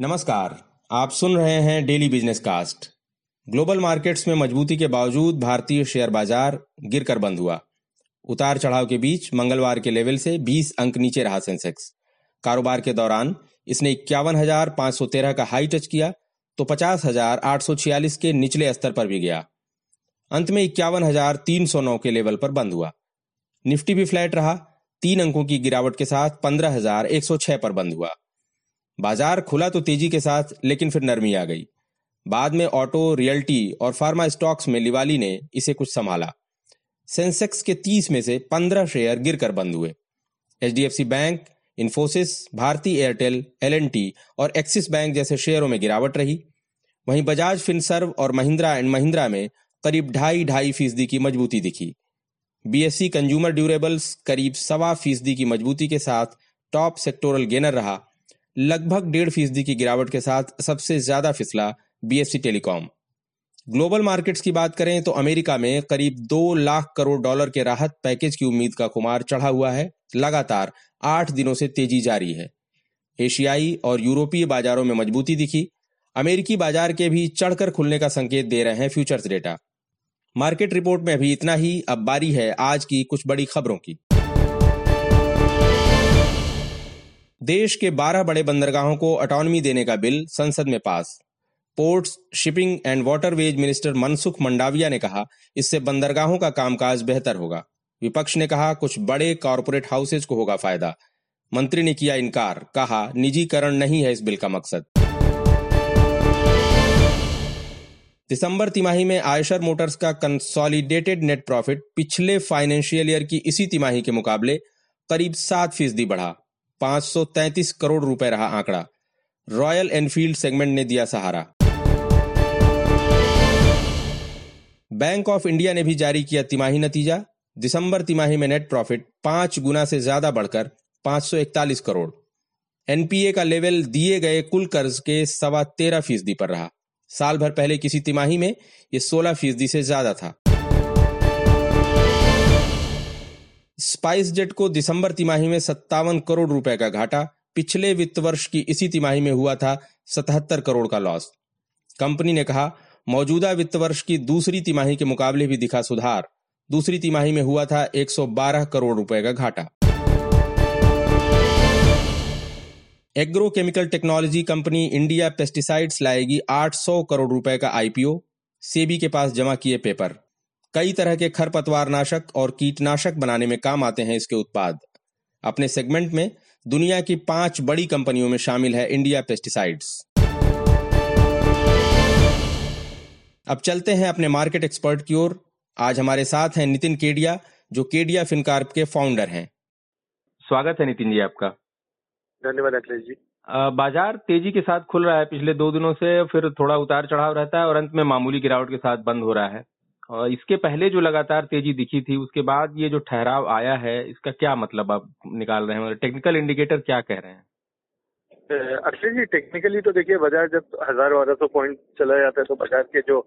नमस्कार, आप सुन रहे हैं daily business cast global markets में मजबूती के बावजूद भारतीय शेयर बाज़ार गिरकर बंद हुआ। उतार चढ़ाव के बीच मंगलवार के लेवल से 20 अंक नीचे रहा सेंसेक्स कारोबार के दौरान इसने इक्यावन का हाई टच किया तो पचास के निचले स्तर पर भी गया। अंत में इक्यावन के लेवल पर बंद हुआ। निफ्टी भी फ्लैट रहा, तीन अंकों की गिरावट के साथ पंद्रह हज़ार एक सौ छह पर बंद हुआ। बाज़ार खुला तो तेज़ी के साथ, लेकिन फिर नरमी आ गई। बाद में ऑटो, रियल्टी और फार्मा स्टॉक्स में लिवाली ने इसे कुछ संभाला। सेंसेक्स के 30 में से 15 शेयर गिरकर बंद हुए। HDFC bank, Infosys, Bharti Airtel, LNT और एक्सिस बैंक जैसे शेयरों में गिरावट रही। वहीं बजाज फिनसर्व और महिंद्रा एंड महिंद्रा में करीब ढाई ढाई फ़ीसदी की मजबूती दिखी। बीएससी कंज्यूमर ड्यूरेबल्स करीब सवा फ़ीसदी की मजबूती के साथ टॉप सेक्टोरल गेनर रहा। लगभग डेढ़ फ़ीसदी की गिरावट के साथ सबसे ज़्यादा फिसला बीएससी टेलीकॉम ग्लोबल मार्केट्स की बात करें तो अमेरिका में करीब दो लाख करोड़ डॉलर के राहत पैकेज की उम्मीद का खुमार चढ़ा हुआ है। लगातार आठ दिनों से तेज़ी जारी है। एशियाई और यूरोपीय बाजारों में मजबूती दिखी। अमेरिकी बाज़ार के भी चढ़कर खुलने का संकेत दे रहे हैं फ्यूचर्स डेटा मार्केट रिपोर्ट में अभी इतना ही अब बारी है आज की कुछ बड़ी खबरों की। देश के 12 बड़े बंदरगाहों को ऑटोनॉमी देने का बिल संसद में pass. Ports shipping and waterways minister Mansukh Mandaviya ने कहा, इससे बंदरगाहों का कामकाज बेहतर होगा। विपक्ष ने कहा, कुछ बड़े कॉरपोरेट हाउसेज को होगा फ़ायदा। मंत्री ने किया इनकार, कहा, निजीकरण नहीं है इस बिल का मकसद। दिसंबर तिमाही में आयशर मोटर्स का कंसोलिडेटेड नेट प्रॉफिट पिछले फाइनेंशियल ईयर की इसी तिमाही के मुकाबले करीब सात फ़ीसदी बढ़ा। 533 करोड़ रुपए रहा आंकड़ा। रॉयल एनफील्ड सेगमेंट ने दिया सहारा। बैंक ऑफ़ इंडिया ने भी जारी किया तिमाही नतीजा। दिसंबर तिमाही में नेट प्रॉफिट पाँच गुना से ज़्यादा बढ़कर 541 करोड़। एनपीए का लेवल दिए गए कुल कर्ज के सवा तेरह फ़ीसदी पर रहा। साल भर पहले किसी तिमाही में यह सोलह फ़ीसदी से ज़्यादा था। स्पाइस जेट को दिसंबर तिमाही में सत्तावन करोड़ रुपए का घाटा, पिछले वित्त वर्ष की इसी तिमाही में हुआ था सतहत्तर करोड़ का लॉस कंपनी ने कहा, मौजूदा वित्त वर्ष की दूसरी तिमाही के मुकाबले भी दिखा सुधार. दूसरी तिमाही में हुआ था 112 करोड़ रुपए का घाटा. Agro chemical technology company India Pesticides लाएगी 800 करोड़ रुपए का आईपीओ. सेबी के पास जमा किए पेपर. कई तरह के खरपतवार नाशक और कीटनाशक बनाने में काम आते हैं इसके उत्पाद। अपने सेगमेंट में दुनिया की पाँच बड़ी कंपनियों में शामिल है इंडिया पेस्टिसाइड्स। अब चलते हैं अपने मार्केट एक्सपर्ट की ओर। आज हमारे साथ हैं नितिन केडिया जो केडिया फिनकार्प के फाउंडर हैं। स्वागत है नितिन जी आपका। धन्यवाद अखिलेश जी। बाज़ार तेज़ी के साथ खुल रहा है। पिछले दो दिनों से फिर थोड़ा उतार चढ़ाव रहता है और अंत में मामूली गिरावट के साथ बंद हो रहा है। इसके पहले जो लगातार तेज़ी दिखी थी, उसके बाद ये जो ठहराव आया है, इसका क्या मतलब आप निकाल रहे हैं? टेक्निकल इंडिकेटर क्या कह रहे हैं? अक्षय जी टेक्निकली तो देखिए, बाज़ार जब हज़ार बारह सौ पॉइंट चला जाता है तो बाज़ार के जो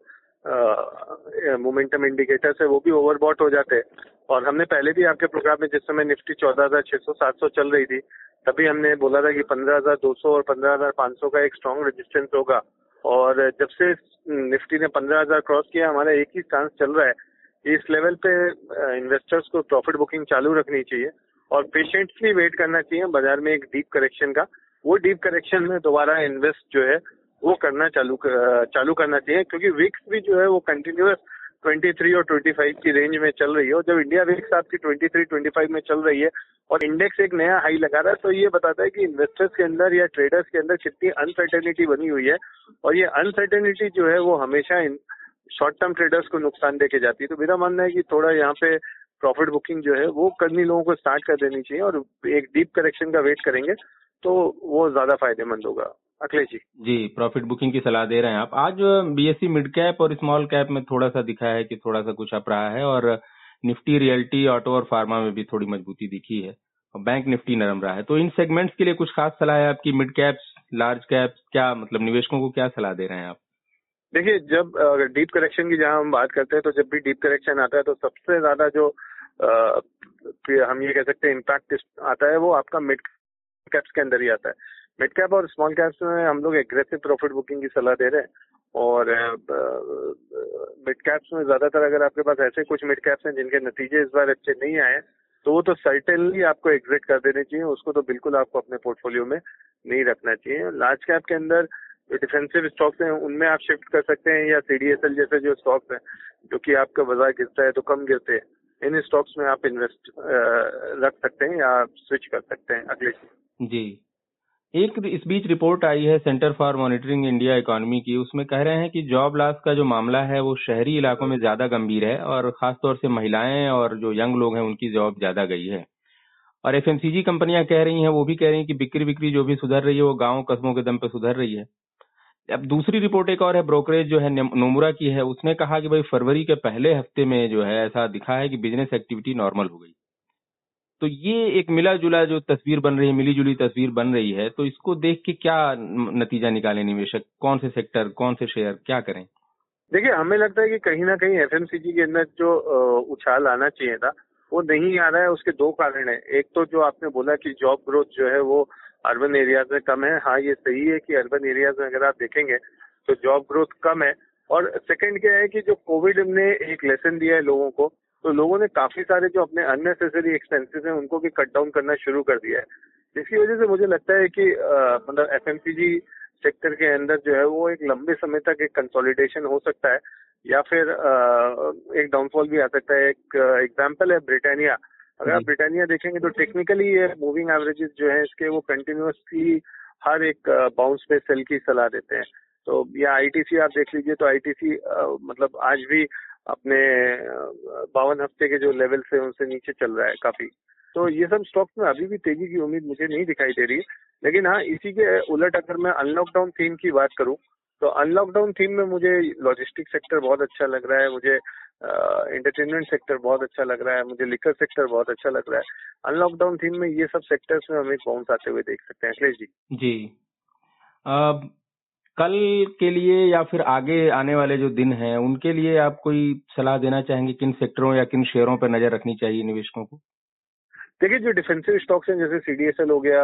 मोमेंटम इंडिकेटर्स है, वो भी ओवरबॉट हो जाते हैं। और हमने पहले भी आपके प्रोग्राम में जिस समय निफ्टी चौदह हज़ार छह सौ सात सौ चल रही थी, तभी हमने बोला था कि पंद्रह हज़ार दो सौ और पंद्रह हज़ार पाँच सौ का एक स्ट्रॉन्ग रेजिस्टेंस होगा। और जब से निफ्टी ने पंद्रह हज़ार क्रॉस किया, हमारा एक ही चांस चल रहा है। इस लेवल पे इन्वेस्टर्स को प्रॉफिट बुकिंग चालू रखनी चाहिए और पेशेंटली वेट करना चाहिए बाज़ार में एक डीप करेक्शन का। वो डीप करेक्शन में दोबारा इन्वेस्ट जो है, वो करना चालू चालू करना चाहिए क्योंकि विक्स भी जो है वो कंटिन्यूस 23 और 25 की रेंज में चल रही है और जब इंडिया विक्स आपकी 23, 25 में चल रही है और इंडेक्स एक नया हाई लगा रहा है तो ये बताता है कि इन्वेस्टर्स के अंदर या ट्रेडर्स के अंदर कितनी अनसर्टेनिटी बनी हुई है और ये अनसर्टेनिटी जो है वो हमेशा इन शॉर्ट टर्म ट्रेडर्स को नुकसान देके जाती है। तो मेरा मानना है कि थोड़ा यहाँ पे प्रॉफिट बुकिंग जो है वो करनी लोगों को स्टार्ट कर देनी चाहिए और एक डीप करेक्शन का वेट करेंगे। तो वो ज़्यादा फ़ायदेमंद होगा। अखिलेश जी। जी प्रॉफिट बुकिंग की सलाह दे रहे हैं आप। आज बीएससी मिड कैप और स्मॉल कैप में थोड़ा सा दिखा है कि थोड़ा सा कुछ अप रहा है और निफ्टी रियल्टी ऑटो और फार्मा में भी थोड़ी मजबूती दिखी है और बैंक निफ्टी नरम रहा है। तो इन सेगमेंट्स के लिए कुछ खास सलाह है आपकी? मिड कैप्स लार्ज कैप्स क्या मतलब निवेशकों को क्या सलाह दे रहे हैं आप? देखिए जब डीप करेक्शन की जहाँ हम बात करते हैं तो जब भी डीप करेक्शन आता है तो सबसे ज़्यादा जो आ, हम ये कह सकते हैं इम्पैक्ट आता है वो आपका मिड कैप्स के अंदर ही आता है। मिड कैप और स्मॉल कैप्स में हम लोग एग्रेसिव प्रॉफिट बुकिंग की सलाह दे रहे हैं और मिड कैप्स में ज़्यादातर अगर आपके पास ऐसे कुछ मिड कैप्स हैं जिनके नतीजे इस बार अच्छे नहीं आए तो वो तो सर्टेनली आपको एग्जिट कर देने चाहिए, उसको तो बिल्कुल आपको अपने पोर्टफोलियो में नहीं रखना चाहिए। लार्ज कैप के अंदर जो डिफेंसिव स्टॉक्स हैं, उनमें आप शिफ्ट कर सकते हैं या सीडीएसएल जैसे जो स्टॉक्स हैं, जो कि आपका बाज़ार गिरता है तो कम गिरते हैं। इन स्टॉक्स में आप इन्वेस्ट रख सकते हैं या स्विच कर सकते हैं अगले जी। एक इस बीच रिपोर्ट आई है Centre for Monitoring India Economy की। उसमें कह रहे हैं कि जॉब लॉस का जो मामला है वो शहरी इलाकों में ज़्यादा गंभीर है और खासतौर से महिलाएँ और जो यंग लोग हैं उनकी जॉब ज़्यादा गई है। और एफएमसीजी कंपनियाँ कह रही हैं, वो भी कह रही हैं कि बिक्री बिक्री जो भी सुधर रही है वो गाँव कस्बों के दम पे सुधर रही है। अब दूसरी रिपोर्ट एक और है, ब्रोकरेज जो है नोमुरा की है, उसने कहा कि भाई फरवरी के पहले हफ़्ते में जो है ऐसा दिखा है कि बिज़नेस एक्टिविटी नॉर्मल हो गई। तो ये एक मिला जुला जो तस्वीर बन रही है, मिली जुली तस्वीर बन रही है तो इसको देख के क्या नतीजा निकाले निवेशक? कौन से सेक्टर कौन से शेयर क्या करें? देखिए, हमें लगता है कि कहीं ना कहीं एफएमसीजी के अंदर जो उछाल आना चाहिए था, वो नहीं आ रहा है, उसके दो कारण है। एक तो जो आपने बोला कि जॉब ग्रोथ जो है वो अर्बन एरियाज़ में कम है। हाँ ये सही है कि अर्बन एरियाज़ में अगर आप देखेंगे तो जॉब ग्रोथ कम है। और सेकंड क्या है कि जो कोविड ने एक लेसन दिया है लोगों को तो लोगों ने काफ़ी सारे जो अपने अननेसेसरी एक्सपेंसेस हैं उनको भी कट डाउन करना शुरू कर दिया है। जिसकी वजह से मुझे लगता है कि मतलब एफ़ सेक्टर के अंदर जो है वो एक लंबे समय तक एक कंसोलिडेशन हो सकता है। या फिर आ, एक डाउनफॉल भी आ सकता है। एक एग्ज़ाम्पल है ब्रिटानिया अगर आप ब्रिटानिया देखेंगे तो टेक्निकली ये मूविंग एवरेजेस जो है इसके वो कंटिन्यूसली हर एक बाउंस पे सेल की सलाह देते हैं। तो या आईटीसी आप देख लीजिए तो आईटीसी मतलब आज भी अपने बावन हफ़्ते के जो लेवल से उनसे नीचे चल रहा है काफ़ी। तो ये सब स्टॉक्स में अभी भी तेज़ी की उम्मीद मुझे नहीं दिखाई दे रही। लेकिन हाँ इसी के उलट अगर मैं अनलॉकडाउन थीम की बात करूँ तो अनलॉकडाउन थीम में मुझे लॉजिस्टिक सेक्टर बहुत अच्छा लग रहा है। मुझे एंटरटेनमेंट सेक्टर बहुत अच्छा लग रहा है मुझे लिकर सेक्टर बहुत अच्छा लग रहा है। अनलॉकडाउन थीम में ये सब सेक्टर्स में हमें बाउंस आते हुए देख सकते हैं अखिलेश जी। जी। कल के लिए या फिर आगे आने वाले जो दिन हैं उनके लिए आप कोई सलाह देना चाहेंगे किन सेक्टरों या किन शेयरों पर नज़र रखनी चाहिए निवेशकों को? देखिए जो डिफेंसिव स्टॉक्स हैं जैसे सीडीएसएल हो गया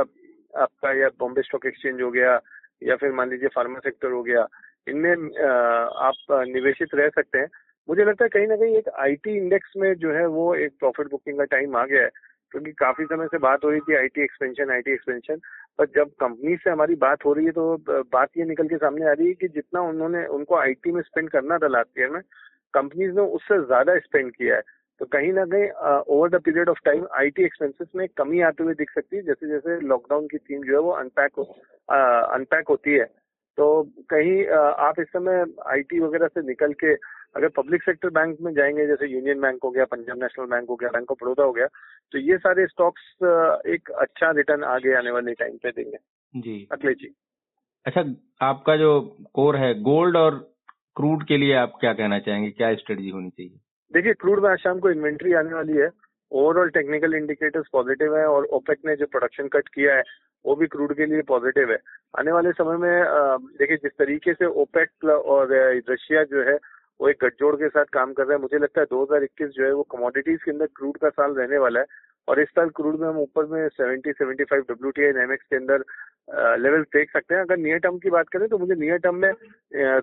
आपका या बॉम्बे स्टॉक एक्सचेंज हो गया या फिर मान लीजिए फार्मा सेक्टर हो गया इनमें आप निवेशित रह सकते हैं। मुझे लगता है कहीं ना कहीं एक आईटी इंडेक्स में जो है वो एक प्रॉफिट बुकिंग का टाइम आ गया है, क्योंकि काफ़ी समय से बात हो रही थी आईटी एक्सपेंशन आईटी एक्सपेंशन पर जब कंपनी से हमारी बात हो रही है तो बात ये निकल के सामने आ रही है कि जितना उन्होंने, उनको आईटी में स्पेंड करना था लास्ट ईयर में कंपनीज़ ने उससे ज़्यादा स्पेंड किया है। तो कहीं ना कहीं over the period of time IT expenses में कमी आते हुए दिख सकती है जैसे जैसे लॉकडाउन की थीम जो है वो अनपैक अनपैक होती है। तो कहीं आप इस समय आईटी वगैरह से निकल के अगर पब्लिक सेक्टर बैंक में जाएँगे जैसे यूनियन बैंक हो गया पंजाब नेशनल बैंक हो गया बैंक ऑफ़ बड़ौदा हो गया तो ये सारे स्टॉक्स एक अच्छा रिटर्न आगे आने वाले टाइम पे देंगे। जी। अखिलेश जी। अच्छा आपका जो कोर है गोल्ड और क्रूड के लिए आप क्या कहना चाहेंगे? क्या स्ट्रेटजी होनी चाहिए? देखिए क्रूड में आज शाम को इन्वेंट्री आने वाली है। ओवरऑल टेक्निकल इंडिकेटर्स पॉजिटिव है और ओपेक ने जो प्रोडक्शन कट किया है वो भी क्रूड के लिए पॉजिटिव है। आने वाले समय में देखिए जिस तरीके से ओपेक और रशिया जो है वो एक गठजोड़ के साथ काम कर रहा है। मुझे लगता है 2021 जो है वो कमोडिटीज के अंदर क्रूड का साल रहने वाला है। और इस साल क्रूड में हम ऊपर में 70 75 डब्ल्यू टी एमएक्स के अंदर लेवल देख सकते हैं। अगर नियर टर्म की बात करें तो मुझे नियर टर्म में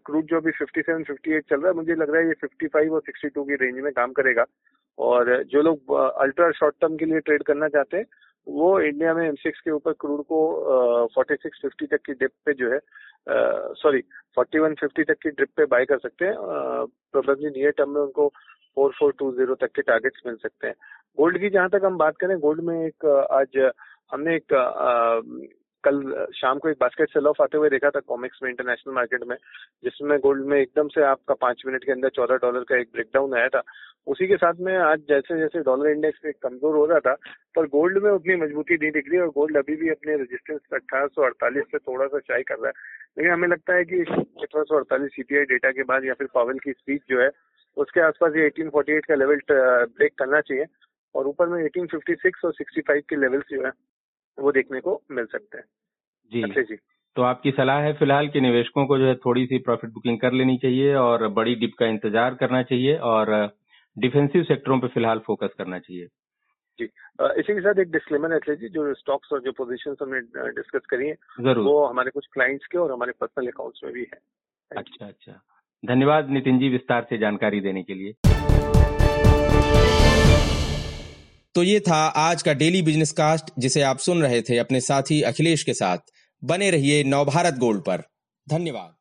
क्रूड जो अभी 57 58 चल रहा है, मुझे लग रहा है ये 55 और 62 की रेंज में काम करेगा। और जो लोग अल्ट्रा शॉर्ट टर्म के लिए ट्रेड करना चाहते हैं वो इंडिया में एमसीएक्स के ऊपर क्रूड को फोर्टी सिक्स फिफ्टी तक की डिप पे जो है सॉरी फोर्टी वन फिफ्टी तक की ड्रिप पे बाय कर सकते हैं। प्रोबेबली नियर टर्म में उनको फोर फोर टू ज़ीरो तक के टारगेट्स मिल सकते हैं। गोल्ड की जहाँ तक हम बात करें गोल्ड में एक आज हमने एक कल, शाम को एक बास्केट सेल ऑफ़ आते हुए देखा था कॉमिक्स में इंटरनेशनल मार्केट में, जिसमें गोल्ड में एकदम से आपका पाँच मिनट के अंदर चौदह डॉलर का एक ब्रेकडाउन आया था। उसी के साथ में आज जैसे जैसे डॉलर इंडेक्स कमज़ोर हो रहा था, पर गोल्ड में उतनी मजबूती नहीं दिख रही और गोल्ड अभी भी अपने रेजिस्टेंस अठारह सौ अड़तालीस से थोड़ा सा चाय कर रहा है। लेकिन हमें लगता है कि अठारह सौ अड़तालीस सीपीआई डेटा के बाद या फिर पावल की स्पीच जो है, उसके आसपास ये एटीन फोर्टी एट का लेवल ब्रेक करना चाहिए। और ऊपर में एटीन फिफ्टी सिक्स और सिक्सटी फाइव के लेवल्स जो है वो देखने को मिल सकते हैं। जी। अच्छा जी। तो आपकी सलाह है फ़िलहाल के निवेशकों को जो है थोड़ी सी प्रॉफिट बुकिंग कर लेनी चाहिए और बड़ी डिप का इंतज़ार करना चाहिए और डिफेंसिव सेक्टरों पर फ़िलहाल फोकस करना चाहिए। जी। इसी के साथ एक डिस्क्लेमर है जी जो स्टॉक्स और जो पोजीशन हमने डिस्कस करी है ज़रूर। वो हमारे कुछ क्लाइंट्स के और हमारे पर्सनल अकाउंट्स में भी है। अच्छा अच्छा। धन्यवाद नितिन जी विस्तार से जानकारी देने के लिए। तो ये था आज का डेली बिज़नेस कास्ट, जिसे आप सुन रहे थे अपने साथी अखिलेश के साथ। बने रहिए नवभारत गोल्ड पर। धन्यवाद।